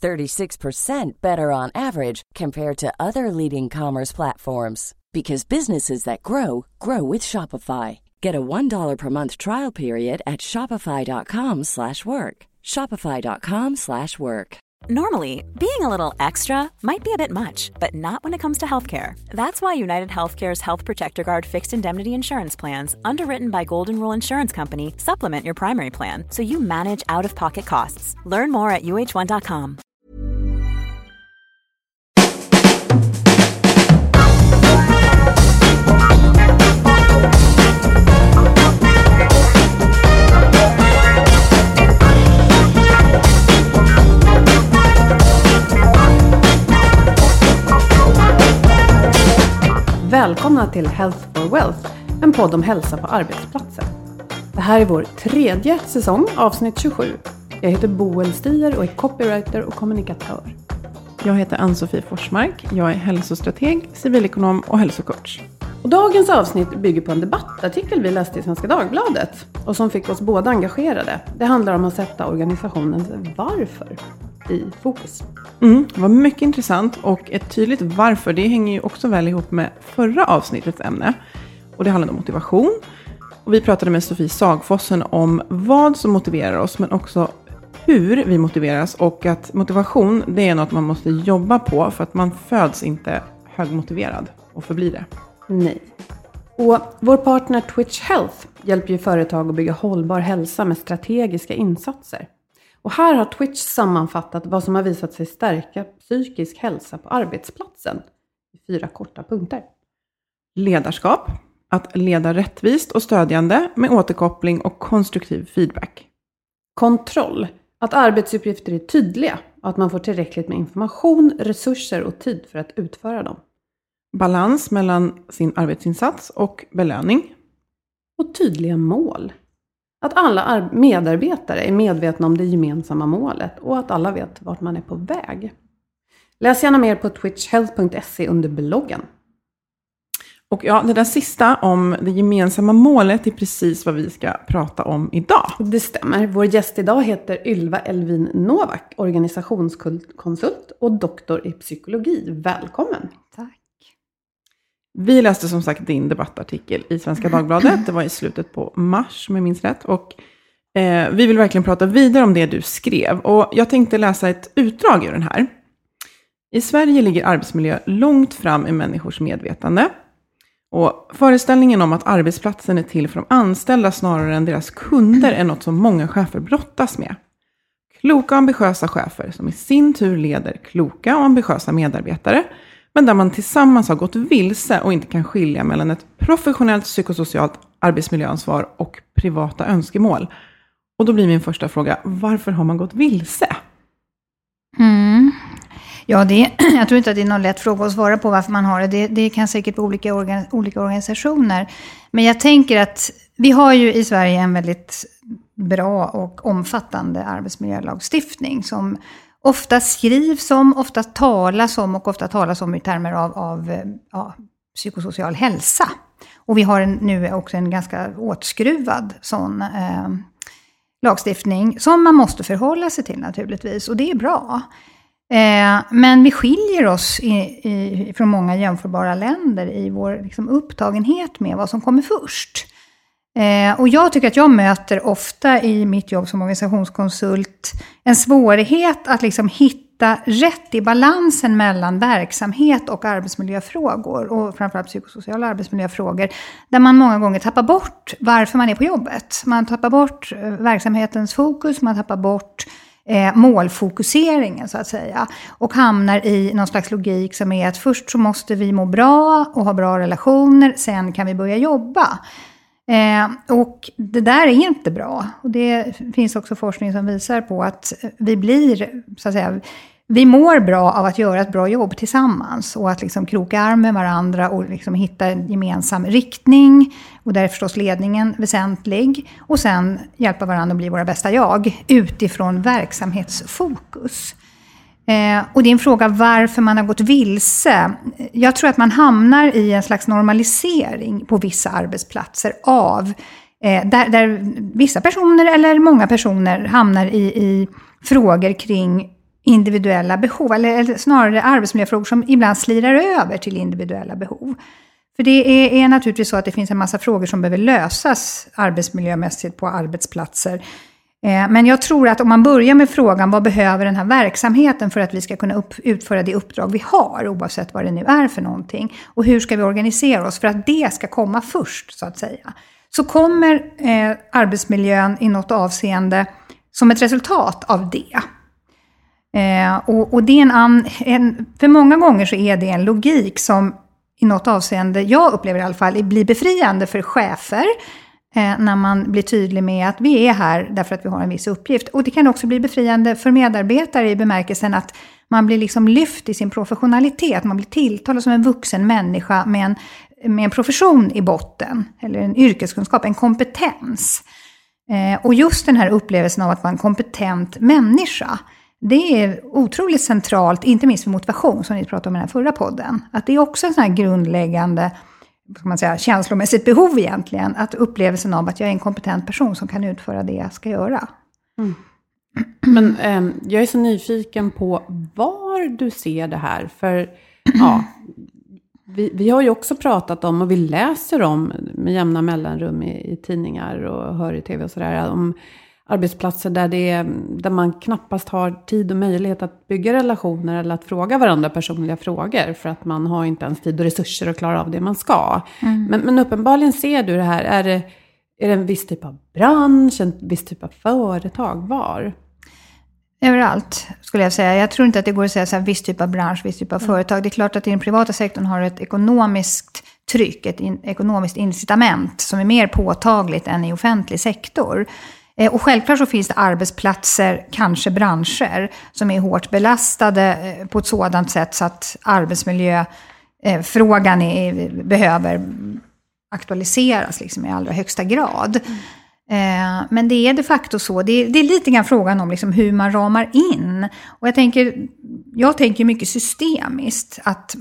36% better on average compared to other leading commerce platforms because businesses that grow grow with Shopify. Get a $1 per month trial period at shopify.com/work. shopify.com/work. Normally, being a little extra might be a bit much, but not when it comes to healthcare. That's why United Healthcare's Health Protector Guard fixed indemnity insurance plans, underwritten by Golden Rule Insurance Company, supplement your primary plan so you manage out of pocket costs. Learn more at uh1.com. Välkomna till Health for Wealth, en podd om hälsa på arbetsplatsen. Det här är vår tredje säsong, avsnitt 27. Jag heter Boel Stier och är copywriter och kommunikatör. Jag heter Ann-Sofie Forsmark. Jag är hälsostrateg, civilekonom och hälsocoach. Och dagens avsnitt bygger på en debattartikel vi läste i Svenska Dagbladet och som fick oss båda engagerade. Det handlar om att sätta organisationens varför i fokus. Mm, det var mycket intressant och ett tydligt varför. Det hänger ju också väl ihop med förra avsnittets ämne. Och det handlade om motivation. Och vi pratade med Sofie Sagfossen om vad som motiverar oss, men också hur vi motiveras och att motivation, det är något man måste jobba på för att man föds inte högmotiverad och förblir det. Nej. Och vår partner Twitch Health hjälper ju företag att bygga hållbar hälsa med strategiska insatser. Och här har Twitch sammanfattat vad som har visat sig stärka psykisk hälsa på arbetsplatsen i fyra korta punkter. Ledarskap, att leda rättvist och stödjande med återkoppling och konstruktiv feedback. Kontroll, att arbetsuppgifter är tydliga och att man får tillräckligt med information, resurser och tid för att utföra dem. Balans mellan sin arbetsinsats och belöning. Och tydliga mål. Att alla medarbetare är medvetna om det gemensamma målet och att alla vet vart man är på väg. Läs gärna mer på twitchhealth.se under bloggen. Och ja, det där sista om det gemensamma målet är precis vad vi ska prata om idag. Det stämmer. Vår gäst idag heter Ylva Elvin Novak, organisationskonsult och doktor i psykologi. Välkommen! Tack. Vi läste som sagt din debattartikel i Svenska Dagbladet. Det var i slutet på mars, om jag minns rätt. Och eh, vi vill verkligen prata vidare om det du skrev. Och jag tänkte läsa ett utdrag ur den här. I Sverige ligger arbetsmiljö långt fram i människors medvetande. Och föreställningen om att arbetsplatsen är till för de anställda snarare än deras kunder är något som många chefer brottas med. Kloka och ambitiösa chefer som i sin tur leder kloka och ambitiösa medarbetare men där man tillsammans har gått vilse och inte kan skilja mellan ett professionellt psykosocialt arbetsmiljöansvar och privata önskemål. Och då blir min första fråga, varför har man gått vilse? Mm. Ja, det, jag tror inte att det är någon lätt fråga att svara på varför man har det. Det, det kan säkert vara olika, organ, olika organisationer. Men jag tänker att vi har ju i Sverige en väldigt bra och omfattande arbetsmiljölagstiftning som ofta skrivs om, ofta talas om och ofta talas om i termer av, av eh, ja, psykosocial hälsa. Och vi har en, nu också en ganska åtskruvad sån eh, lagstiftning som man måste förhålla sig till naturligtvis. Och det är bra. Eh, men vi skiljer oss i, i, från många jämförbara länder i vår liksom, upptagenhet med vad som kommer först. Eh, och jag tycker att jag möter ofta i mitt jobb som organisationskonsult en svårighet att liksom hitta rätt i balansen mellan verksamhet och arbetsmiljöfrågor, och framförallt psykosociala arbetsmiljöfrågor, där man många gånger tappar bort varför man är på jobbet. Man tappar bort eh, verksamhetens fokus, man tappar bort eh, målfokuseringen så att säga. Och hamnar i någon slags logik som är att först så måste vi må bra och ha bra relationer, sen kan vi börja jobba. Eh, och det där är inte bra. Och det finns också forskning som visar på att vi blir, så att säga, vi mår bra av att göra ett bra jobb tillsammans och att liksom kroka arm med varandra och liksom hitta en gemensam riktning. Och där är förstås ledningen väsentlig. Och sen hjälpa varandra att bli våra bästa jag utifrån verksamhetsfokus. Eh, och din fråga varför man har gått vilse. Jag tror att man hamnar i en slags normalisering på vissa arbetsplatser av eh, där, där, vissa personer eller många personer hamnar i, i frågor kring individuella behov, eller, eller snarare arbetsmiljöfrågor som ibland slirar över till individuella behov. För det är, är, naturligtvis så att det finns en massa frågor som behöver lösas arbetsmiljömässigt på arbetsplatser. Eh, men jag tror att om man börjar med frågan vad behöver den här verksamheten för att vi ska kunna upp, utföra det uppdrag vi har, oavsett vad det nu är för någonting. Och hur ska vi organisera oss för att det ska komma först, så att säga. Så kommer eh, arbetsmiljön i något avseende som ett resultat av det. Eh, och, och, det är en, an, en, för många gånger så är det en logik som i något avseende, jag upplever i alla fall, blir befriande för chefer. Eh, när man blir tydlig med att vi är här därför att vi har en viss uppgift. Och det kan också bli befriande för medarbetare i bemärkelsen att man blir liksom lyft i sin professionalitet. Man blir tilltalad som en vuxen människa med en, med en profession i botten. Eller en yrkeskunskap, en kompetens. Eh, och just den här upplevelsen av att vara en kompetent människa det är otroligt centralt, inte minst för motivation, som ni pratade om i den här förra podden. Att det är också en sån här grundläggande ska man säga, känslomässigt behov egentligen. Att upplevelsen av att jag är en kompetent person som kan utföra det jag ska göra. Mm. Men eh, jag är så nyfiken på var du ser det här. För ja, vi, vi, har ju också pratat om, och vi läser om med jämna mellanrum i, i tidningar och hör i tv och sådär, om arbetsplatser där, det där man knappast har tid och möjlighet att bygga relationer eller att fråga varandra personliga frågor. För att man har inte ens tid och resurser att klara av det man ska. Mm. Men, men uppenbarligen ser du det här. Är det, är det en viss typ av bransch, en viss typ av företag? Var? Överallt, skulle jag säga. Jag tror inte att det går att säga så här, viss typ av bransch, viss typ av mm. företag. Det är klart att i den privata sektorn har ett ekonomiskt tryck, ett in, ekonomiskt incitament som är mer påtagligt än i offentlig sektor. Eh, och självklart så finns det arbetsplatser, kanske branscher, som är hårt belastade eh, på ett sådant sätt så att arbetsmiljöfrågan är, behöver aktualiseras liksom i allra högsta grad. Mm. Men det är de facto så. Det är, det är lite grann frågan om liksom hur man ramar in. Och jag tänker, jag tänker mycket systemiskt. Att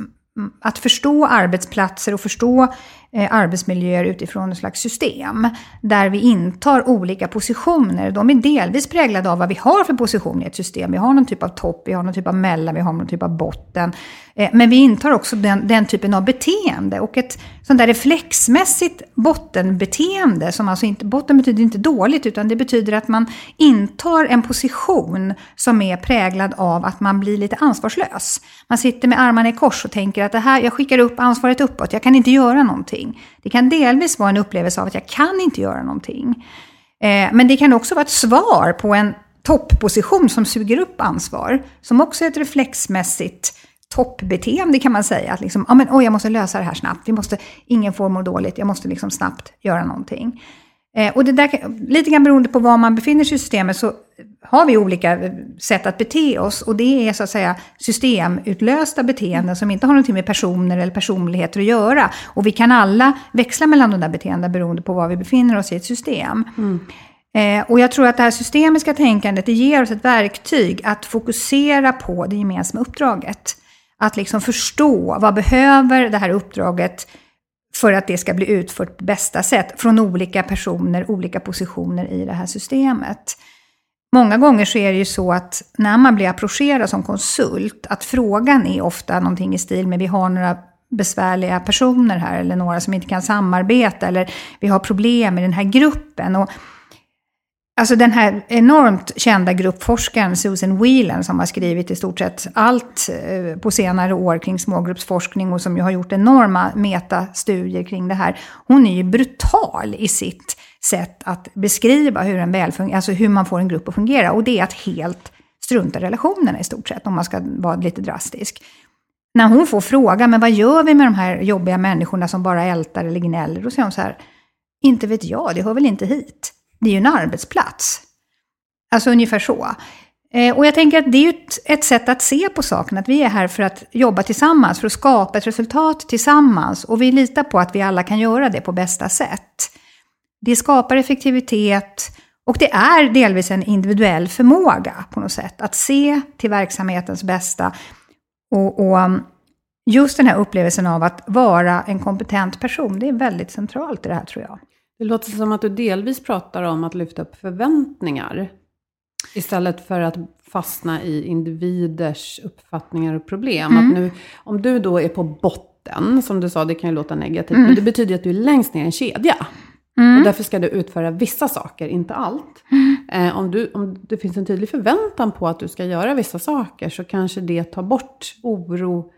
att förstå arbetsplatser och förstå Eh, arbetsmiljöer utifrån ett slags system. Där vi intar olika positioner. De är delvis präglade av vad vi har för position i ett system. Vi har någon typ av topp, vi har någon typ av mellan, vi har någon typ av botten. Eh, men vi intar också den, den typen av beteende. Och ett sånt där reflexmässigt bottenbeteende, som alltså inte, botten betyder inte dåligt, utan det betyder att man intar en position som är präglad av att man blir lite ansvarslös. Man sitter med armarna i kors och tänker att det här, jag skickar upp ansvaret uppåt, jag kan inte göra någonting. Det kan delvis vara en upplevelse av att jag kan inte göra någonting. Eh, men det kan också vara ett svar på en toppposition som suger upp ansvar, som också är ett reflexmässigt toppbeteende kan man säga. Att liksom, ah, men, oh, jag måste lösa det här snabbt. Vi måste, ingen får må dåligt. Jag måste liksom snabbt göra någonting. Eh, och det där, lite grann beroende på var man befinner sig i systemet så har vi olika sätt att bete oss. Och det är så att säga systemutlösta beteenden som inte har någonting med personer eller personligheter att göra. Och vi kan alla växla mellan de där beteendena beroende på var vi befinner oss i ett system. Mm. Eh, och jag tror att det här systemiska tänkandet det ger oss ett verktyg att fokusera på det gemensamma uppdraget. Att liksom förstå vad behöver det här uppdraget för att det ska bli utfört på bästa sätt från olika personer, olika positioner i det här systemet. Många gånger så är det ju så att när man blir approcherad som konsult, att frågan är ofta någonting i stil med vi har några besvärliga personer här eller några som inte kan samarbeta eller vi har problem i den här gruppen. Och Alltså den här enormt kända gruppforskaren Susan Whelan som har skrivit i stort sett allt eh, på senare år kring smågruppsforskning och som ju har gjort enorma metastudier kring det här. Hon är ju brutal i sitt sätt att beskriva hur, en välfung- alltså hur man får en grupp att fungera. Och det är att helt strunta i relationerna i stort sett, om man ska vara lite drastisk. När hon får fråga, men vad gör vi med de här jobbiga människorna som bara ältar eller gnäller? Då säger hon så här, inte vet jag, det hör väl inte hit. Det är ju en arbetsplats. Alltså ungefär så. Eh, och jag tänker att det är ju ett, ett, sätt att se på saken, att vi är här för att jobba tillsammans, för att skapa ett resultat tillsammans. Och vi litar på att vi alla kan göra det på bästa sätt. Det skapar effektivitet och det är delvis en individuell förmåga på något sätt, att se till verksamhetens bästa. Och, och um, just den här upplevelsen av att vara en kompetent person, det är väldigt centralt i det här tror jag. Det låter som att du delvis pratar om att lyfta upp förväntningar. Istället för att fastna i individers uppfattningar och problem. Mm. Att nu, om du då är på botten, som du sa, det kan ju låta negativt, mm. men det betyder att du är längst ner i en kedja. Mm. Och därför ska du utföra vissa saker, inte allt. Eh, om, du, om det finns en tydlig förväntan på att du ska göra vissa saker, så kanske det tar bort oro,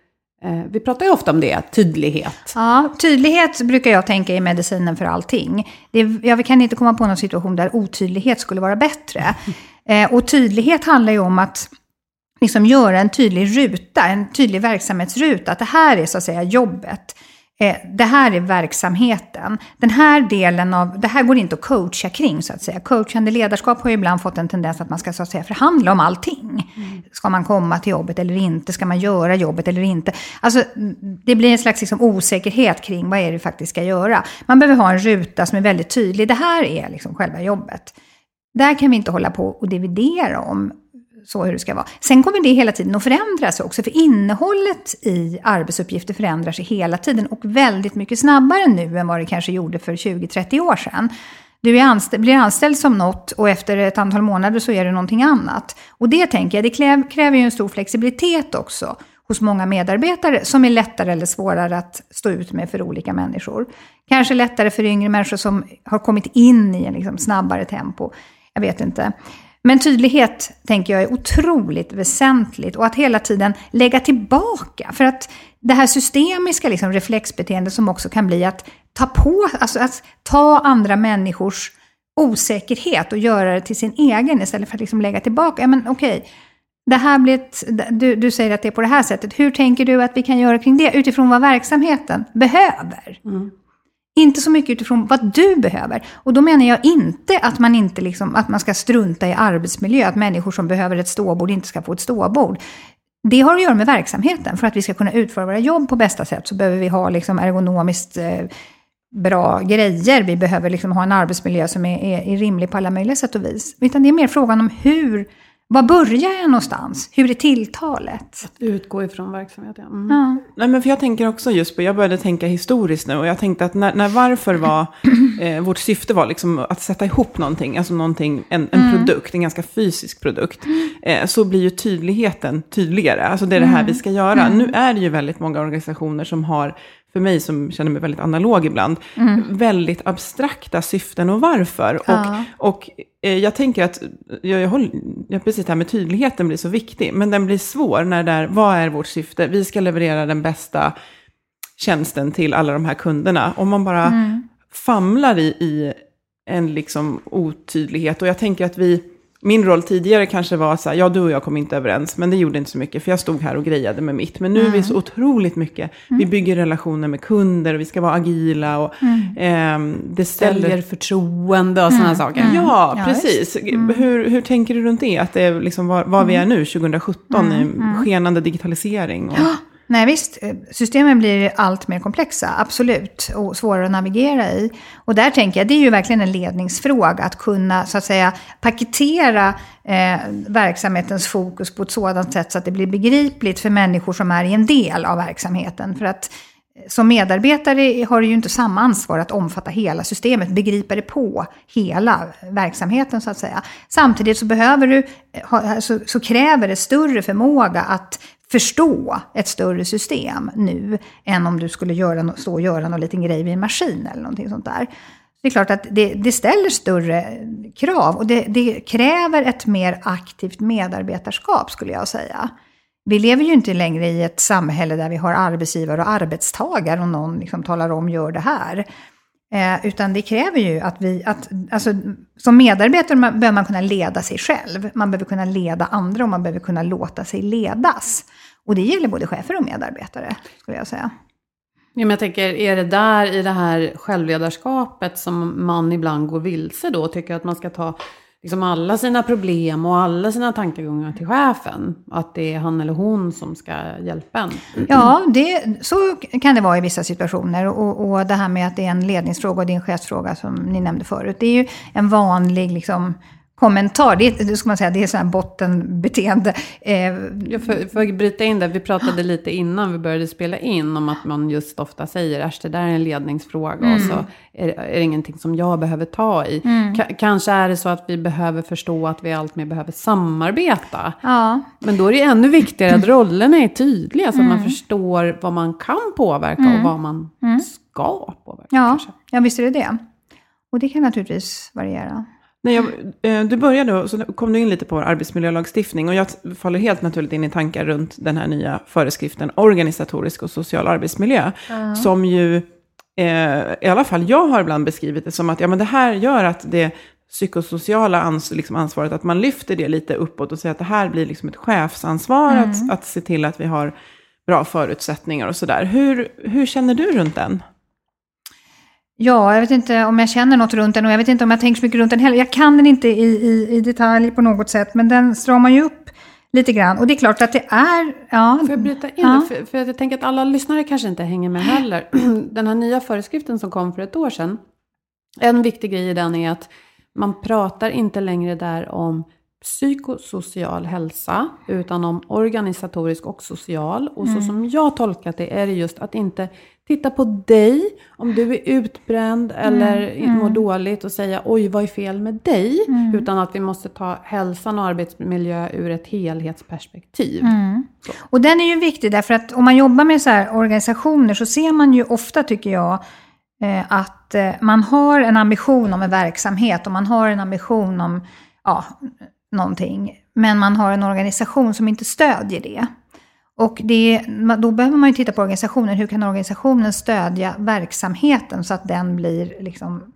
vi pratar ju ofta om det, tydlighet. Ja, tydlighet brukar jag tänka är medicinen för allting. Det, jag kan inte komma på någon situation där otydlighet skulle vara bättre. Eh, och tydlighet handlar ju om att liksom göra en tydlig ruta, en tydlig verksamhetsruta. Att det här är så att säga jobbet. Eh, det här är verksamheten. Den här delen av, det här går inte att coacha kring så att säga. Coachande ledarskap har ju ibland fått en tendens att man ska så att säga förhandla om allting. Mm. Ska man komma till jobbet eller inte? Ska man göra jobbet eller inte? Alltså, det blir en slags liksom osäkerhet kring vad är det faktiskt ska göra. Man behöver ha en ruta som är väldigt tydlig. Det här är liksom själva jobbet. Där kan vi inte hålla på och dividera om så hur det ska vara. Sen kommer det hela tiden att förändras också, för innehållet i arbetsuppgifter förändrar sig hela tiden och väldigt mycket snabbare nu än vad det kanske gjorde för 20-30 år sedan. Du är anställd, blir anställd som något och efter ett antal månader så är det någonting annat. Och det tänker jag, det kräver, kräver ju en stor flexibilitet också hos många medarbetare som är lättare eller svårare att stå ut med för olika människor. Kanske lättare för yngre människor som har kommit in i en liksom snabbare tempo. Jag vet inte. Men tydlighet tänker jag är otroligt väsentligt och att hela tiden lägga tillbaka. För att det här systemiska liksom, reflexbeteendet som också kan bli att ta på, alltså att ta andra människors osäkerhet och göra det till sin egen istället för att liksom lägga tillbaka. Ja, men okej, okay, det här blir ett, du, du säger att det är på det här sättet. Hur tänker du att vi kan göra kring det utifrån vad verksamheten behöver? Mm. Inte så mycket utifrån vad du behöver. Och då menar jag inte att man, inte liksom, att man ska strunta i arbetsmiljö, att människor som behöver ett ståbord inte ska få ett ståbord. Det har att göra med verksamheten. För att vi ska kunna utföra våra jobb på bästa sätt så behöver vi ha liksom ergonomiskt eh, bra grejer. Vi behöver liksom ha en arbetsmiljö som är, är, är rimlig på alla möjliga sätt och vis. Utan det är mer frågan om hur var börjar jag någonstans? Hur är tilltalet? Att utgå ifrån verksamheten. Mm. Ja. Nej, men för jag tänker också just på, jag började tänka historiskt nu och jag tänkte att när, när varför var, eh, vårt syfte var liksom att sätta ihop någonting, alltså någonting, en, en mm. produkt, en ganska fysisk produkt, eh, så blir ju tydligheten tydligare. Alltså det är det här mm. vi ska göra. Mm. Nu är det ju väldigt många organisationer som har för mig som känner mig väldigt analog ibland, mm. väldigt abstrakta syften och varför. Ja. Och, och eh, jag tänker att, jag, jag håller, jag, precis det här med tydligheten blir så viktig, men den blir svår när det är, vad är vårt syfte? Vi ska leverera den bästa tjänsten till alla de här kunderna. Om man bara mm. famlar i, i en liksom otydlighet, och jag tänker att vi, min roll tidigare kanske var så här, ja du och jag kom inte överens, men det gjorde inte så mycket, för jag stod här och grejade med mitt. Men nu mm. är vi så otroligt mycket, mm. vi bygger relationer med kunder, och vi ska vara agila och mm. eh, det ställer... Säljer förtroende och sådana mm. saker. Ja, ja precis. Mm. Hur, hur tänker du runt det? Att det är liksom var, var vi är nu, 2017, i skenande digitalisering? Och... Nej visst, eh, systemen blir allt mer komplexa, absolut, och svårare att navigera i. Och där tänker jag, det är ju verkligen en ledningsfråga, att kunna så att säga paketera eh, verksamhetens fokus på ett sådant sätt så att det blir begripligt för människor som är i en del av verksamheten. För att eh, som medarbetare har du ju inte samma ansvar att omfatta hela systemet, begripa det på hela verksamheten så att säga. Samtidigt så behöver du, eh, så, alltså, så kräver det större förmåga att förstå ett större system nu än om du skulle göra, stå och göra någon liten grej vid en maskin eller någonting sånt där. det är klart att det, det ställer större krav och det, det, kräver ett mer aktivt medarbetarskap skulle jag säga. Vi lever ju inte längre i ett samhälle där vi har arbetsgivare och arbetstagare och någon liksom talar om gör det här. Eh, utan det kräver ju att vi, att, alltså, som medarbetare behöver man kunna leda sig själv. Man behöver kunna leda andra och man behöver kunna låta sig ledas. Och det gäller både chefer och medarbetare, skulle jag säga. Ja, men jag tänker, är det där i det här självledarskapet som man ibland går vilse då och tycker att man ska ta liksom alla sina problem och alla sina tankegångar till chefen? Att det är han eller hon som ska hjälpa en? Ja, det, så kan det vara i vissa situationer. Och, och det här med att det är en ledningsfråga och det är en chefsfråga som ni nämnde förut. Det är ju en vanlig liksom, kommentar. Det, det ska man säga, det är här bottenbeteende. Eh, jag får, får jag bryta in där? Vi pratade lite innan vi började spela in om att man just ofta säger att det där är en ledningsfråga mm. och så är, är det ingenting som jag behöver ta i. Mm. kanske är det så att vi behöver förstå att vi allt mer behöver samarbeta. Ja. Men då är det ännu viktigare att rollerna är tydliga så att man mm. förstår vad man kan påverka och mm. vad man mm. ska påverka. Ja, ja, visst är det det. Och det kan naturligtvis variera. Nej, jag, eh, du började, så kom du in lite på arbetsmiljölagstiftning och jag faller helt naturligt in i tankar runt den här nya föreskriften organisatorisk och social arbetsmiljö. Mm. Som ju, eh, i alla fall jag har ibland beskrivit det som att ja, men det här gör att det psykosociala ans liksom ansvaret, att man lyfter det lite uppåt och säger att det här blir liksom ett chefsansvar mm. att, att se till att vi har bra förutsättningar och sådär. Hur, hur känner du runt den? Ja, jag vet inte om jag känner något runt den och jag vet inte om jag tänker så mycket runt den heller. Jag kan den inte i, i, i detalj på något sätt, men den stramar ju upp lite grann. Och det är klart att det är... Ja, Får jag bryta in ja. för, för jag tänker att alla lyssnare kanske inte hänger med heller. Den här nya föreskriften som kom för ett år sedan. En viktig grej i den är att man pratar inte längre där om psykosocial hälsa, utan om organisatorisk och social. Och så mm. som jag tolkat det är det just att inte titta på dig, om du är utbränd eller mm. mår mm. dåligt och säga oj vad är fel med dig? Mm. Utan att vi måste ta hälsan och arbetsmiljö ur ett helhetsperspektiv. Mm. Och den är ju viktig därför att om man jobbar med så här organisationer så ser man ju ofta tycker jag eh, att eh, man har en ambition om en verksamhet och man har en ambition om ja, någonting. Men man har en organisation som inte stödjer det. Och det, då behöver man ju titta på organisationen. Hur kan organisationen stödja verksamheten så att den blir liksom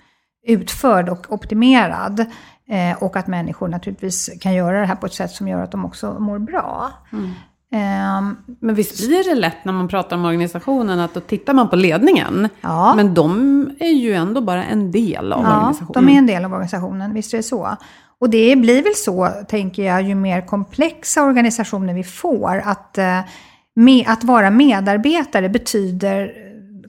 utförd och optimerad? Eh, och att människor naturligtvis kan göra det här på ett sätt som gör att de också mår bra. Mm. Um, men visst blir det lätt när man pratar om organisationen att då tittar man på ledningen. Ja. Men de är ju ändå bara en del av ja, organisationen. De är en del av organisationen. Visst är det så. Och det blir väl så, tänker jag, ju mer komplexa organisationer vi får, att, eh, med, att vara medarbetare betyder,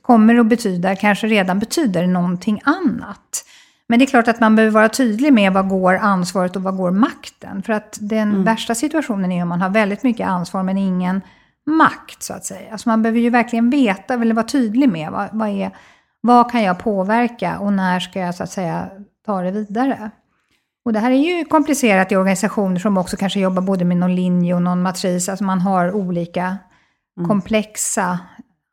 kommer att betyda, kanske redan betyder någonting annat. Men det är klart att man behöver vara tydlig med vad går ansvaret och vad går makten. För att den mm. värsta situationen är om man har väldigt mycket ansvar men ingen makt, så att säga. Alltså man behöver ju verkligen veta, eller vara tydlig med vad, vad, är, vad kan jag påverka och när ska jag så att säga ta det vidare. Och det här är ju komplicerat i organisationer som också kanske jobbar både med någon linje och någon matris. Alltså man har olika mm. komplexa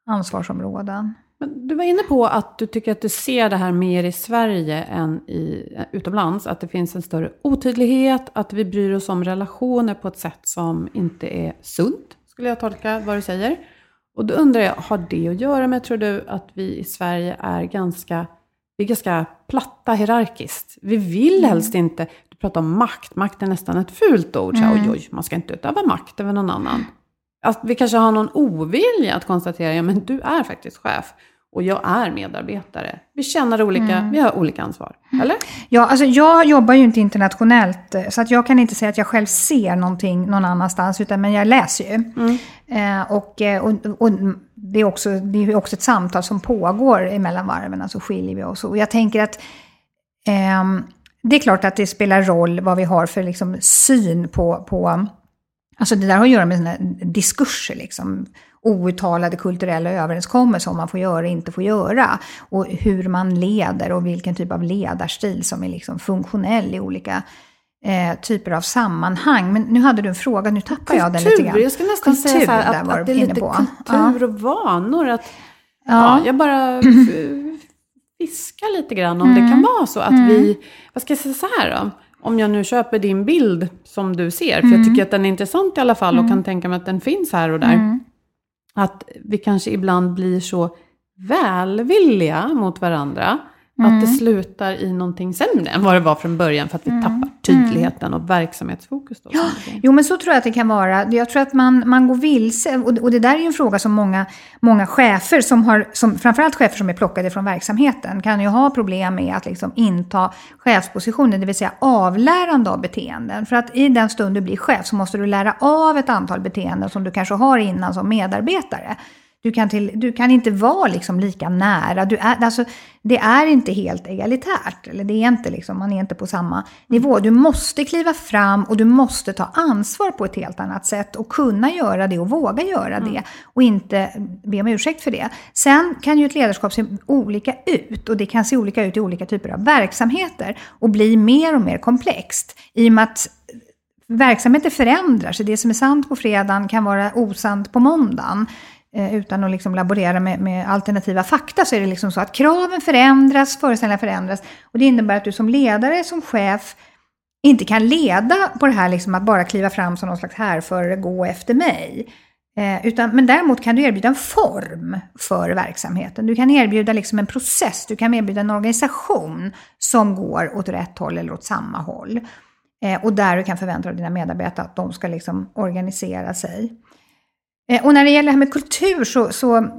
ansvarsområden. Men du var inne på att du tycker att du ser det här mer i Sverige än i, utomlands. Att det finns en större otydlighet, att vi bryr oss om relationer på ett sätt som inte är sunt, skulle jag tolka vad du säger. Och då undrar jag, har det att göra med, tror du, att vi i Sverige är ganska vi är ganska platta hierarkiskt. Vi vill mm. helst inte, du pratar om makt, makt är nästan ett fult ord. Så, mm. oj, oj, man ska inte utöva makt över någon annan. Att vi kanske har någon ovilja att konstatera, ja men du är faktiskt chef och jag är medarbetare. Vi känner olika, mm. vi har olika ansvar. Eller? Ja, alltså jag jobbar ju inte internationellt, så att jag kan inte säga att jag själv ser någonting någon annanstans, utan men jag läser ju. Mm. Eh, och, och, och det är, också, det är också ett samtal som pågår emellan varven, alltså skiljer vi oss. Och jag tänker att eh, det är klart att det spelar roll vad vi har för liksom, syn på, på Alltså det där har att göra med såna diskurser, liksom. Outtalade kulturella överenskommelser om man får göra och inte får göra. Och hur man leder och vilken typ av ledarstil som är liksom funktionell i olika eh, typer av sammanhang. Men nu hade du en fråga, nu tappar jag den lite grann. Jag skulle nästan kultur, säga så här, att, att det är lite på. kultur och vanor. Att, ja. ja jag bara fiska lite grann om det kan vara så att vi, vad ska jag säga så här då? Om jag nu köper din bild som du ser, för jag tycker att den är intressant i alla fall och kan tänka mig att den finns här och där. Att vi kanske ibland blir så välvilliga mot varandra. Att det slutar i någonting sämre än vad det var från början för att vi tappar tydligheten och verksamhetsfokus. Då, är. Jo, men så tror jag att det kan vara. Jag tror att man, man går vilse. Och, och det där är ju en fråga som många, många chefer, som har, som, framförallt chefer som är plockade från verksamheten, kan ju ha problem med att liksom inta chefspositionen, det vill säga avlärande av beteenden. För att i den stund du blir chef så måste du lära av ett antal beteenden som du kanske har innan som medarbetare. Du kan, till, du kan inte vara liksom lika nära. Du är, alltså, det är inte helt egalitärt. Eller det är inte liksom, man är inte på samma nivå. Du måste kliva fram och du måste ta ansvar på ett helt annat sätt. Och kunna göra det och våga göra det. Och inte be om ursäkt för det. Sen kan ju ett ledarskap se olika ut. Och det kan se olika ut i olika typer av verksamheter. Och bli mer och mer komplext. I och med att verksamheter förändrar sig. Det som är sant på fredagen kan vara osant på måndagen. Eh, utan att liksom laborera med, med, alternativa fakta så är det liksom så att kraven förändras, föreställningar förändras. Och det innebär att du som ledare, som chef, inte kan leda på det här liksom att bara kliva fram som någon slags härförare, gå efter mig. Eh, utan, men däremot kan du erbjuda en form för verksamheten. Du kan erbjuda liksom en process, du kan erbjuda en organisation som går åt rätt håll eller åt samma håll. Eh, och där du kan förvänta dig av dina medarbetare att de ska liksom organisera sig. Eh, och när det gäller det här med kultur så, så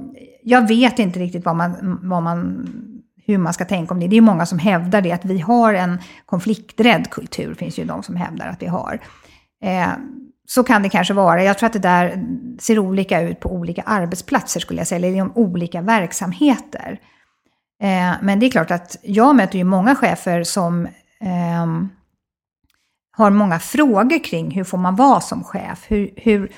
jag vet inte riktigt vad man, vad man, hur man ska tänka om det. Det är många som hävdar det, att vi har en konflikträdd kultur. Det finns ju de som hävdar att vi har. Eh, så kan det kanske vara. Jag tror att det där ser olika ut på olika arbetsplatser, skulle jag säga, eller inom olika verksamheter. Eh, men det är klart att jag möter ju många chefer som eh, har många frågor kring hur får man vara som chef? Hur, hur,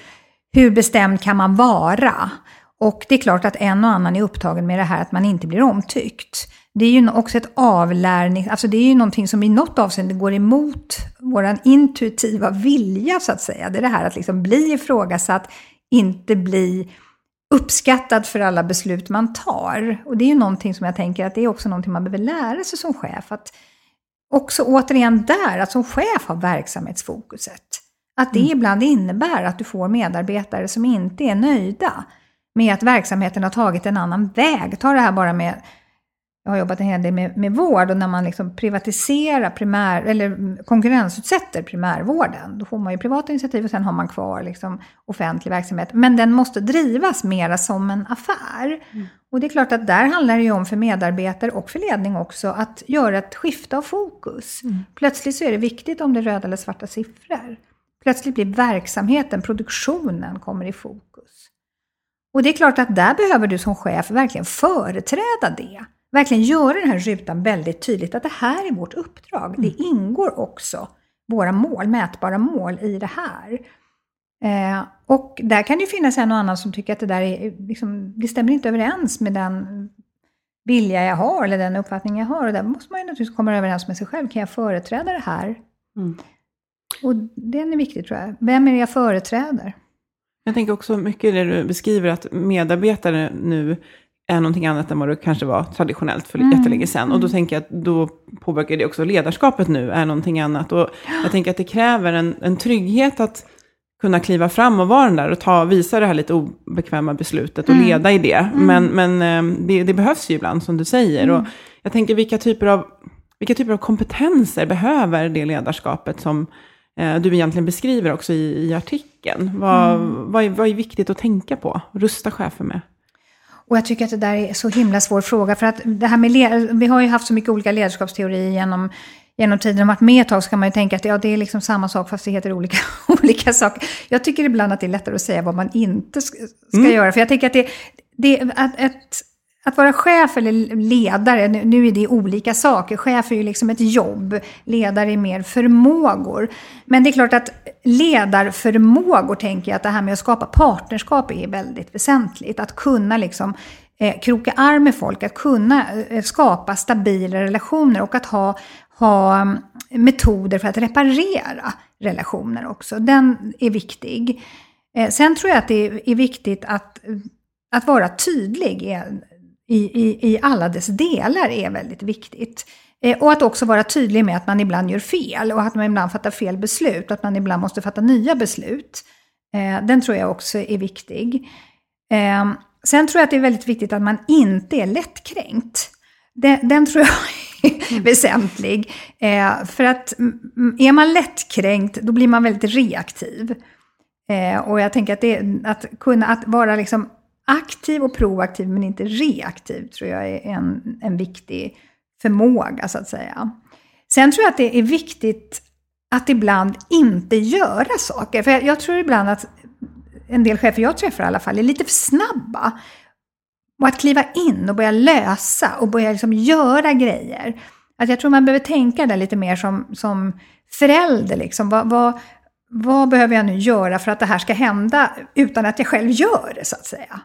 hur bestämd kan man vara? Och det är klart att en och annan är upptagen med det här att man inte blir omtyckt. Det är ju också ett avlärning, alltså det är ju någonting som i något avseende går emot vår intuitiva vilja så att säga. Det är det här att liksom bli ifrågasatt, inte bli uppskattad för alla beslut man tar. Och det är ju någonting som jag tänker att det är också någonting man behöver lära sig som chef. Att också återigen där, att som chef ha verksamhetsfokuset. Att det mm. ibland innebär att du får medarbetare som inte är nöjda med att verksamheten har tagit en annan väg. Ta det här bara med, jag har jobbat en hel del med, med vård och när man liksom privatiserar primär, eller konkurrensutsätter primärvården, då får man ju privata initiativ och sen har man kvar liksom offentlig verksamhet. Men den måste drivas mera som en affär. Mm. Och det är klart att där handlar det ju om för medarbetare och för ledning också att göra ett skifte av fokus. Mm. Plötsligt så är det viktigt om det är röda eller svarta siffror. Plötsligt blir verksamheten, produktionen, kommer i fokus. Och det är klart att där behöver du som chef verkligen företräda det. Verkligen göra den här rutan väldigt tydligt att det här är vårt uppdrag. Det mm. ingår också våra mål, mätbara mål i det här. Eh, och där kan det finnas en och annan som tycker att det där är, liksom, det stämmer inte överens med den vilja jag har eller den uppfattning jag har. Och där måste man ju naturligtvis komma överens med sig själv. Kan jag företräda det här? Mm. Och den är viktig tror jag. Vem är det jag företräder? Jag tänker också mycket det du beskriver, att medarbetare nu är någonting annat än vad det kanske var traditionellt för mm. jättelänge sedan. Och då mm. tänker jag att då påverkar det också ledarskapet nu, är någonting annat. Och jag tänker att det kräver en, en trygghet att kunna kliva fram och vara den där och ta, visa det här lite obekväma beslutet och mm. leda i det. Mm. Men, men eh, det, det, behövs ju ibland, som du säger. Mm. Och jag tänker, vilka typer, av, vilka typer av kompetenser behöver det ledarskapet som du egentligen beskriver också i, i artikeln. Vad, mm. vad, är, vad är viktigt att tänka på, rusta chefer med? Och jag tycker att det där är så himla svår fråga. För att det här med vi har ju haft så mycket olika ledarskapsteorier genom, genom tiden. Om att med ett tag så kan man ju tänka att ja, det är liksom samma sak fast det heter olika, olika saker. Jag tycker ibland att det är lättare att säga vad man inte ska, mm. göra. För jag tänker att det, det att ett, att vara chef eller ledare, nu är det olika saker. Chef är ju liksom ett jobb, ledare är mer förmågor. Men det är klart att ledarförmågor, tänker jag, att det här med att skapa partnerskap är väldigt väsentligt. Att kunna liksom eh, kroka arm med folk, att kunna eh, skapa stabila relationer och att ha, ha mm, metoder för att reparera relationer också. Den är viktig. Eh, sen tror jag att det är viktigt att, att vara tydlig i, i, i alla dess delar är väldigt viktigt. Eh, och att också vara tydlig med att man ibland gör fel och att man ibland fattar fel beslut och att man ibland måste fatta nya beslut. Eh, den tror jag också är viktig. Eh, sen tror jag att det är väldigt viktigt att man inte är lättkränkt. Den, den tror jag är mm. väsentlig. För att är man lättkränkt, då blir man väldigt reaktiv. Och jag tänker att, det, att kunna att vara liksom aktiv och proaktiv men inte reaktiv tror jag är en, en viktig förmåga så att säga. Sen tror jag att det är viktigt att ibland inte göra saker. För jag, jag tror ibland att en del chefer jag träffar i alla fall är lite för snabba. Och att kliva in och börja lösa och börja liksom göra grejer. Att jag tror man behöver tänka där lite mer som, som förälder. Liksom. Vad, vad, vad behöver jag nu göra för att det här ska hända utan att jag själv gör det, så att säga.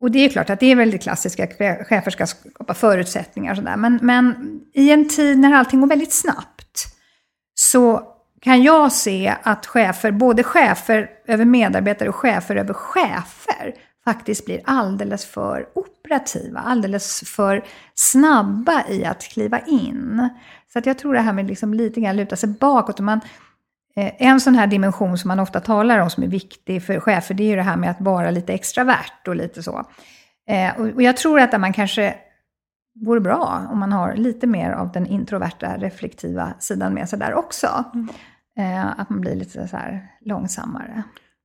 Och det är klart att det är väldigt klassiska, chefer ska skapa förutsättningar och sådär. Men, men i en tid när allting går väldigt snabbt så kan jag se att chefer, både chefer över medarbetare och chefer över chefer, faktiskt blir alldeles för operativa, alldeles för snabba i att kliva in. Så att jag tror det här med liksom lite grann luta sig bakåt. Och man, en sån här dimension som man ofta talar om som är viktig för chefer, det är ju det här med att vara lite extravert och lite så. Eh, och jag tror att man kanske vore bra om man har lite mer av den introverta, reflektiva sidan med sig där också. Mm. Eh, att man blir lite så här långsammare.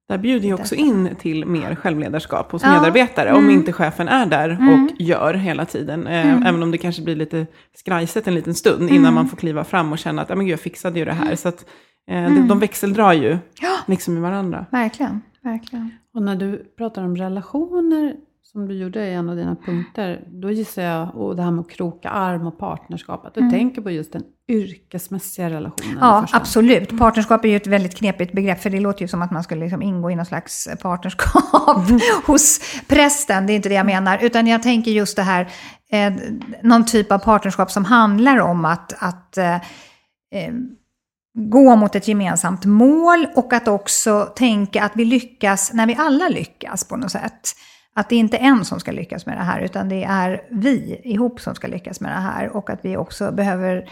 Där bjuder ju också in till mer självledarskap hos ja. medarbetare. Mm. Om inte chefen är där mm. och gör hela tiden. Eh, mm. Även om det kanske blir lite skrajset en liten stund innan mm. man får kliva fram och känna att men gud, jag fixade ju det här. Så att, eh, mm. de växeldrar ju ja. liksom i varandra. Verkligen, verkligen. Och när du pratar om relationer som du gjorde i en av dina punkter, då gissar jag, och det här med att kroka arm och partnerskap, att du mm. tänker på just den yrkesmässiga relationen. Ja, absolut. Partnerskap är ju ett väldigt knepigt begrepp, för det låter ju som att man skulle liksom ingå i någon slags partnerskap mm. hos prästen. Det är inte det jag menar, utan jag tänker just det här, eh, någon typ av partnerskap som handlar om att, att eh, eh, gå mot ett gemensamt mål och att också tänka att vi lyckas när vi alla lyckas på något sätt. Att det inte är en som ska lyckas med det här, utan det är vi ihop som ska lyckas med det här. Och att vi också behöver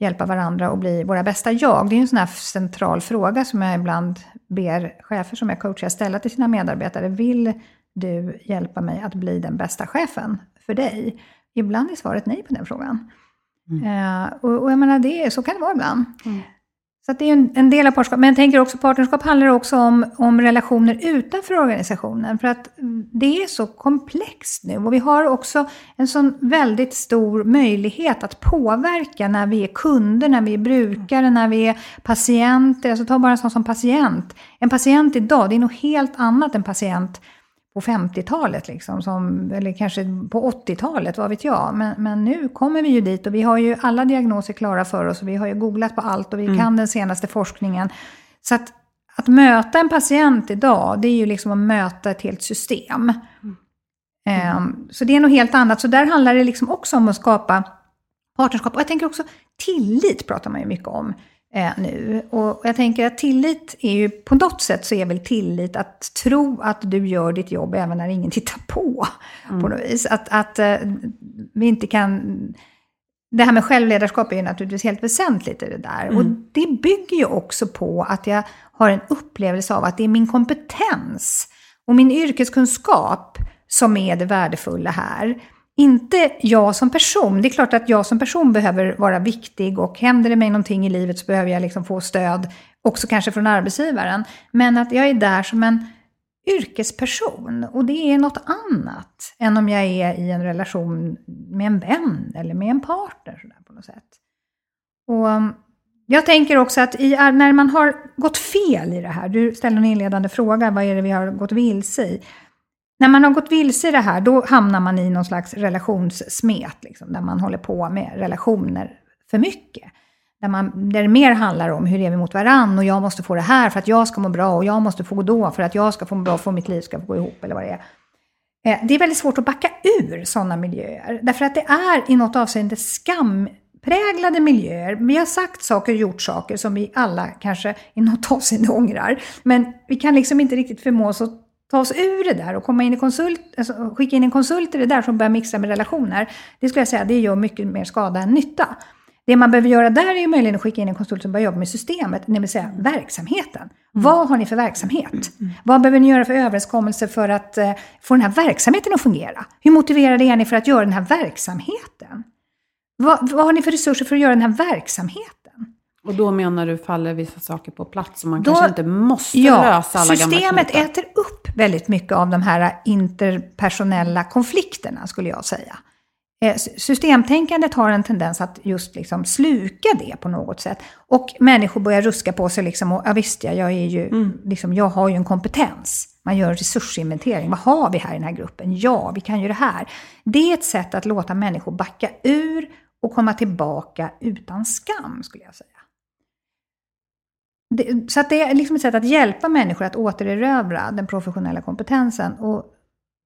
hjälpa varandra och bli våra bästa jag. Det är en sån här central fråga som jag ibland ber chefer som jag coachar ställa till sina medarbetare. Vill du hjälpa mig att bli den bästa chefen för dig? Ibland är svaret nej på den frågan. Mm. Uh, och, och, jag menar, det, så kan det vara ibland. Mm. Så det är en, en, del av partnerskap. Men jag tänker också partnerskap handlar också om, om relationer utanför organisationen. För att det är så komplext nu. Och vi har också en sån väldigt stor möjlighet att påverka när vi är kunder, när vi är brukare, när vi är patienter. Alltså ta bara en sån som patient. En patient idag, det är nog helt annat än patient på 50-talet, liksom, som, eller kanske på 80-talet, vad vet jag. Men, men nu kommer vi ju dit och vi har ju alla diagnoser klara för oss och vi har ju googlat på allt och vi mm. kan den senaste forskningen. Så att, att möta en patient idag, det är ju liksom att möta ett helt system. Mm. Um, så det är något helt annat. Så där handlar det liksom också om att skapa partnerskap. Och jag tänker också tillit pratar man ju mycket om eh, nu. Och jag tänker att tillit är ju, på något sätt så är väl tillit att tro att du gör ditt jobb även när ingen tittar på. Mm. På något vis. Att, att eh, vi inte kan... Det här med självledarskap är ju naturligtvis helt väsentligt i det där. Mm. Och det bygger ju också på att jag har en upplevelse av att det är min kompetens och min yrkeskunskap som är det värdefulla här. Inte jag som person. Det är klart att jag som person behöver vara viktig och händer det mig någonting i livet så behöver jag liksom få stöd, också kanske från arbetsgivaren. Men att jag är där som en yrkesperson och det är något annat än om jag är i en relation med en vän eller med en partner sådär på något sätt. Och um, jag tänker också att i, när man har gått fel i det här, du ställde en inledande fråga, vad är det vi har gått vilse i? När man har gått vilse i det här, då hamnar man i någon slags relationssmet, liksom, där man håller på med relationer för mycket. Där, man, där det mer handlar om hur är vi mot varann och jag måste få det här för att jag ska må bra och jag måste få då för att jag ska få må bra för att mitt liv ska få gå ihop eller vad det är. Eh, det är väldigt svårt att backa ur sådana miljöer. Därför att det är i något avseende skampräglade miljöer. Vi har sagt saker och gjort saker som vi alla kanske i något avseende ångrar. Men vi kan liksom inte riktigt förmå oss att ta oss ur det där och komma in i konsult, alltså, skicka in en konsult i det där som börjar mixa med relationer, det skulle jag säga, det gör mycket mer skada än nytta. Det man behöver göra där är ju möjligen att skicka in en konsult som börjar jobba med systemet, det vill säga verksamheten. Mm. Vad har ni för verksamhet? Mm. Vad behöver ni göra för överenskommelser för att uh, få den här verksamheten att fungera? Hur motiverade är ni för att göra den här verksamheten? Vad, vad har ni för resurser för att göra den här verksamheten? Och då menar du faller vissa saker på plats och man då, kanske inte måste ja, lösa alla gamla Systemet äter upp väldigt mycket av de här interpersonella konflikterna, skulle jag säga. Eh, systemtänkandet har en tendens att just liksom sluka det på något sätt. Och människor börjar ruska på sig liksom, och ja visst ja, jag, är ju, mm. liksom, jag har ju en kompetens. Man gör en resursinventering. Vad har vi här i den här gruppen? Ja, vi kan ju det här. Det är ett sätt att låta människor backa ur och komma tillbaka utan skam, skulle jag säga. Det, så att det är liksom ett sätt att hjälpa människor att återerövra den professionella kompetensen. Och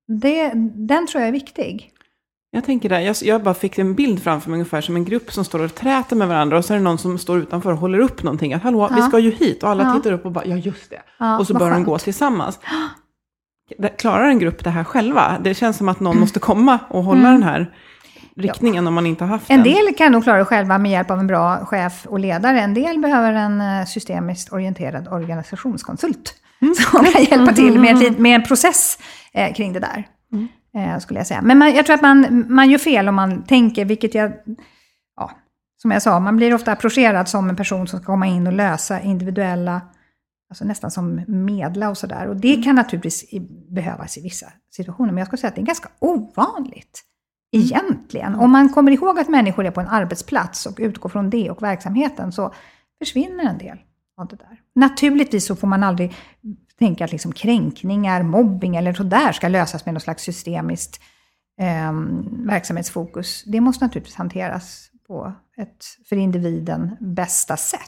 det, den tror jag är viktig. Jag tänker där, jag, jag, bara fick en bild framför mig ungefär som en grupp som står och träter med varandra och så är det någon som står utanför och håller upp någonting. Att hallå, ja. vi ska ju hit och alla ja. tittar upp och bara, ja just det. Ja, och så börjar de gå tillsammans. Klarar en grupp det här själva? Det känns som att någon mm. måste komma och hålla mm. den här riktningen ja. om man inte har haft en den. En del kan nog klara det själva med hjälp av en bra chef och ledare. En del behöver en eh, systemiskt orienterad organisationskonsult. Mm. Som kan hjälpa till med, med en process eh, kring det där. Mm. Eh, skulle jag säga. Men man, jag tror att man, man gör fel om man tänker, vilket jag... Ja, som jag sa, man blir ofta approcherad som en person som ska komma in och lösa individuella Alltså nästan som medla och sådär. Och det mm. kan naturligtvis behövas i vissa situationer. Men jag skulle säga att det är ganska ovanligt. Egentligen. Om man kommer ihåg att människor är på en arbetsplats och utgår från det och verksamheten så försvinner en del av det där. Naturligtvis så får man aldrig tänka att liksom kränkningar, mobbing eller sådär ska lösas med något slags systemiskt eh, verksamhetsfokus. Det måste naturligtvis hanteras på ett för individen bästa sätt.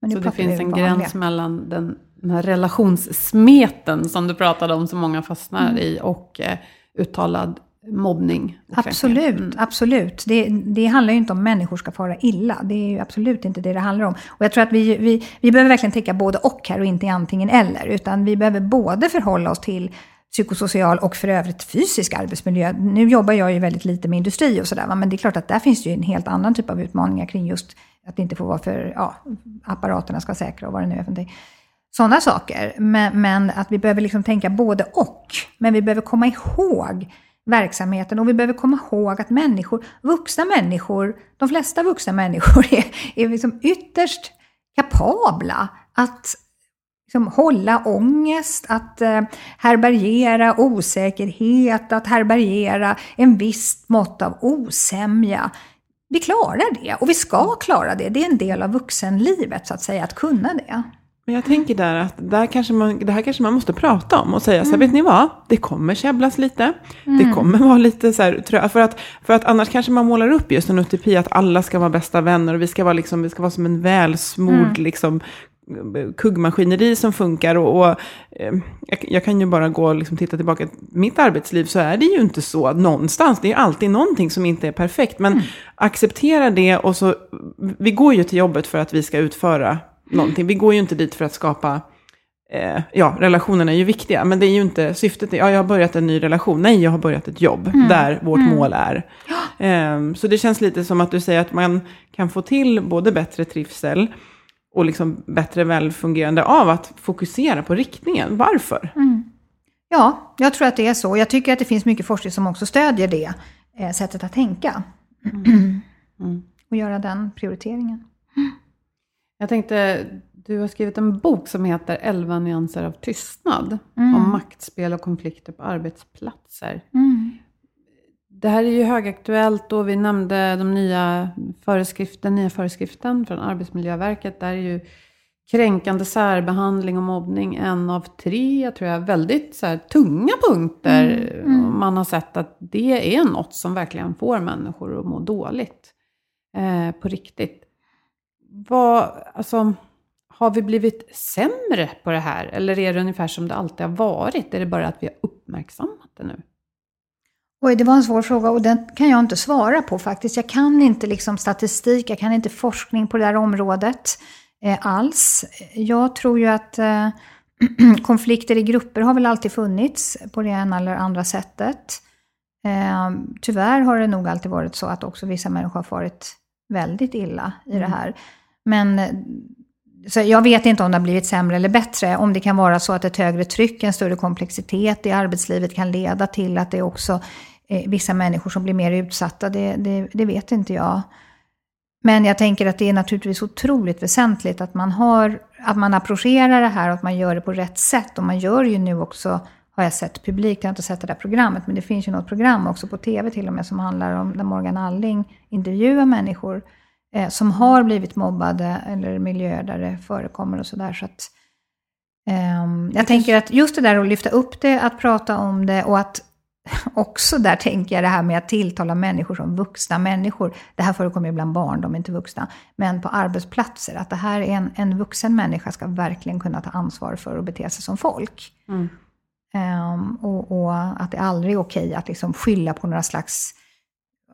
Men så det finns en gräns mellan den, den här relationssmeten som du pratade om, som många fastnar mm. i, och eh, uttalad mobbning. Absolut, mm. absolut. Det, det handlar ju inte om människor ska fara illa. Det är ju absolut inte det det handlar om. Och jag tror att vi, vi, vi behöver verkligen tänka både och här och inte antingen eller. Utan vi behöver både förhålla oss till psykosocial och för övrigt fysisk arbetsmiljö. Nu jobbar jag ju väldigt lite med industri och sådär, men det är klart att där finns det ju en helt annan typ av utmaningar kring just att det inte får vara för, ja, apparaterna ska vara säkra och vad det nu är för någonting. Sådana saker. Men, men, att vi behöver liksom tänka både och. Men vi behöver komma ihåg verksamheten. Och vi behöver komma ihåg att människor, vuxna människor, de flesta vuxna människor är, är liksom ytterst kapabla att liksom hålla ångest, att eh, härbärgera osäkerhet, att härbärgera en viss mått av osämja. Vi klarar det och vi ska klara det. Det är en del av vuxenlivet så att säga, att kunna det. Men jag tänker där att där kanske man, det här kanske man måste prata om och säga mm. så här, mm. vet ni vad? Det kommer käbblas lite. Mm. Det kommer vara lite så här, för att, för att annars kanske man målar upp just en utopi att alla ska vara bästa vänner och vi ska vara, liksom, vi ska vara som en välsmord mm. liksom, kuggmaskineri som funkar. Och, och eh, jag, jag, kan ju bara gå och liksom titta tillbaka. Mitt arbetsliv så är det ju inte så någonstans. Det är alltid någonting som inte är perfekt. Men mm. acceptera det och så, vi går ju till jobbet för att vi ska utföra någonting. Vi går ju inte dit för att skapa eh, ja, relationerna är ju viktiga, men det är ju inte syftet. Ja, jag har börjat en ny relation. Nej, jag har börjat ett jobb mm. där vårt mm. mål är. Eh, så det känns lite som att du säger att man kan få till både bättre trivsel och liksom bättre välfungerande av att fokusera på riktningen. Varför? Mm. Ja, jag tror att det är så. Jag tycker att det finns mycket forskning som också stödjer det eh, sättet att tänka. Mm. Mm. Och göra den prioriteringen. Jag tänkte, du har skrivit en bok som heter 11 nyanser av tystnad. Mm. Om maktspel och konflikter på arbetsplatser. Mm. Det här är ju högaktuellt och vi nämnde de nya föreskriften, nya föreskriften från Arbetsmiljöverket. Där är ju kränkande särbehandling och mobbning en av tre, tror jag, väldigt så här, tunga punkter. Mm. Mm. Man har sett att det är något som verkligen får människor att må dåligt. Eh, på riktigt vad, alltså, har vi blivit sämre på det här? Eller är det ungefär som det alltid har varit? Är det bara att vi har uppmärksammat det nu? Oj, det var en svår fråga och den kan jag inte svara på faktiskt. Jag kan inte liksom statistik, jag kan inte forskning på det här området eh, alls. Jag tror ju att eh, konflikter i grupper har väl alltid funnits på det ena eller andra sättet. Eh, tyvärr har det nog alltid varit så att också vissa människor har farit väldigt illa i det Mm. här. Men eh, så jag vet inte om det har blivit sämre eller bättre. Om det kan vara så att ett högre tryck, en större komplexitet i arbetslivet kan leda till att det är också eh, vissa människor som blir mer utsatta. Det, det, det vet inte jag. Men jag tänker att det är naturligtvis otroligt väsentligt att man, har, att man approcherar det här och att man gör det på rätt sätt. Och man gör ju nu också, har jag sett publikt, jag har inte sett det där programmet, men det finns ju något program också på tv till och med som handlar om där Morgan Alling intervjuar människor eh, som har blivit mobbade eller miljöer där det förekommer och sådär. Så att, ehm, jag tänker att just det där att lyfta upp det, att prata om det och att också där tänker jag det här med att tilltala människor som vuxna människor. Det här förekommer ju bland barn, de är inte vuxna. Men på arbetsplatser, att det här är en, en vuxen människa ska verkligen kunna ta ansvar för att bete sig som folk. Mm. Ehm, och, och att det aldrig är okej att liksom skylla på några slags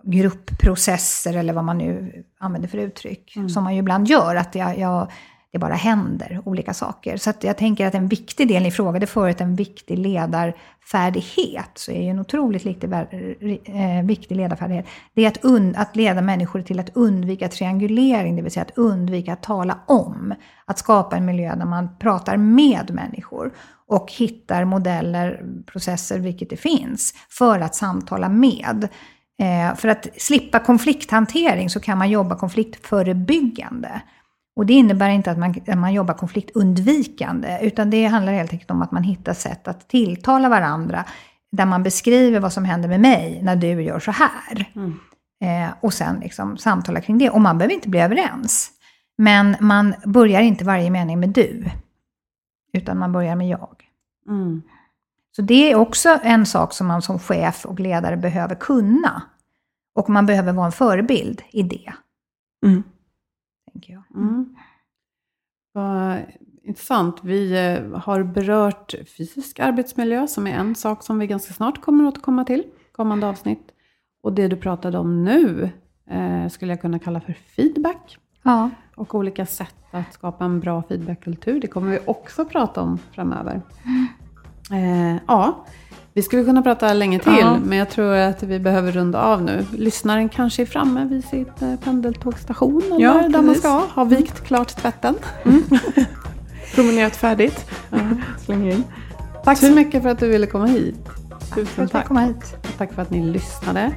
gruppprocesser eller vad man nu använder för uttryck. Som man ju ibland gör, att jag, jag, det bara händer olika saker. Så jag tänker att en viktig del, ni frågade förut, en viktig ledarfärdighet, så är ju en otroligt viktig, eh, viktig ledarfärdighet, det är att, un, att leda människor till att undvika triangulering, det vill säga att undvika att tala om. Att skapa en miljö där man pratar med människor och hittar modeller, processer, vilket det finns, för att samtala med. Eh, för att slippa konflikthantering så kan man jobba konfliktförebyggande. Och det innebär inte att man, att man jobbar konfliktundvikande, utan det handlar helt enkelt om att man hittar sätt att tilltala varandra, där man beskriver vad som händer med mig när du gör så här. Eh, och sen liksom samtala kring det. Och man behöver inte bli överens. Men man börjar inte varje mening med du, utan man börjar med jag. Mm. Så det är också en sak som man som chef och ledare behöver kunna. Och man behöver vara en förebild i det, Mm. tänker jag. Mm. Vad intressant. Vi eh, har berört fysisk arbetsmiljö som är en sak som vi ganska snart kommer att återkomma till, kommande avsnitt. Och det du pratade om nu eh, skulle jag kunna kalla för feedback. Ja, Och olika sätt att skapa en bra feedbackkultur. Det kommer vi också prata om framöver. Eh, ja, vi skulle kunna prata länge till, Ja. men jag tror att vi behöver runda av nu. Lyssnaren kanske är framme vid sitt eh, pendeltågstation, eller Ja, där man ska. Har vikt klart tvätten. Promenerat färdigt. Ja. Slänger in. Tack så mycket för att du ville komma hit. för Tusen tack. kom hit. Tack för att ni lyssnade.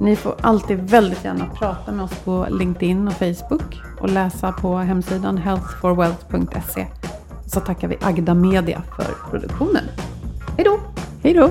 Ni får alltid väldigt gärna prata med oss på LinkedIn och Facebook och läsa på hemsidan healthforwealth.se. Så tackar vi Agda Media för produktionen. Hej då! Hej då.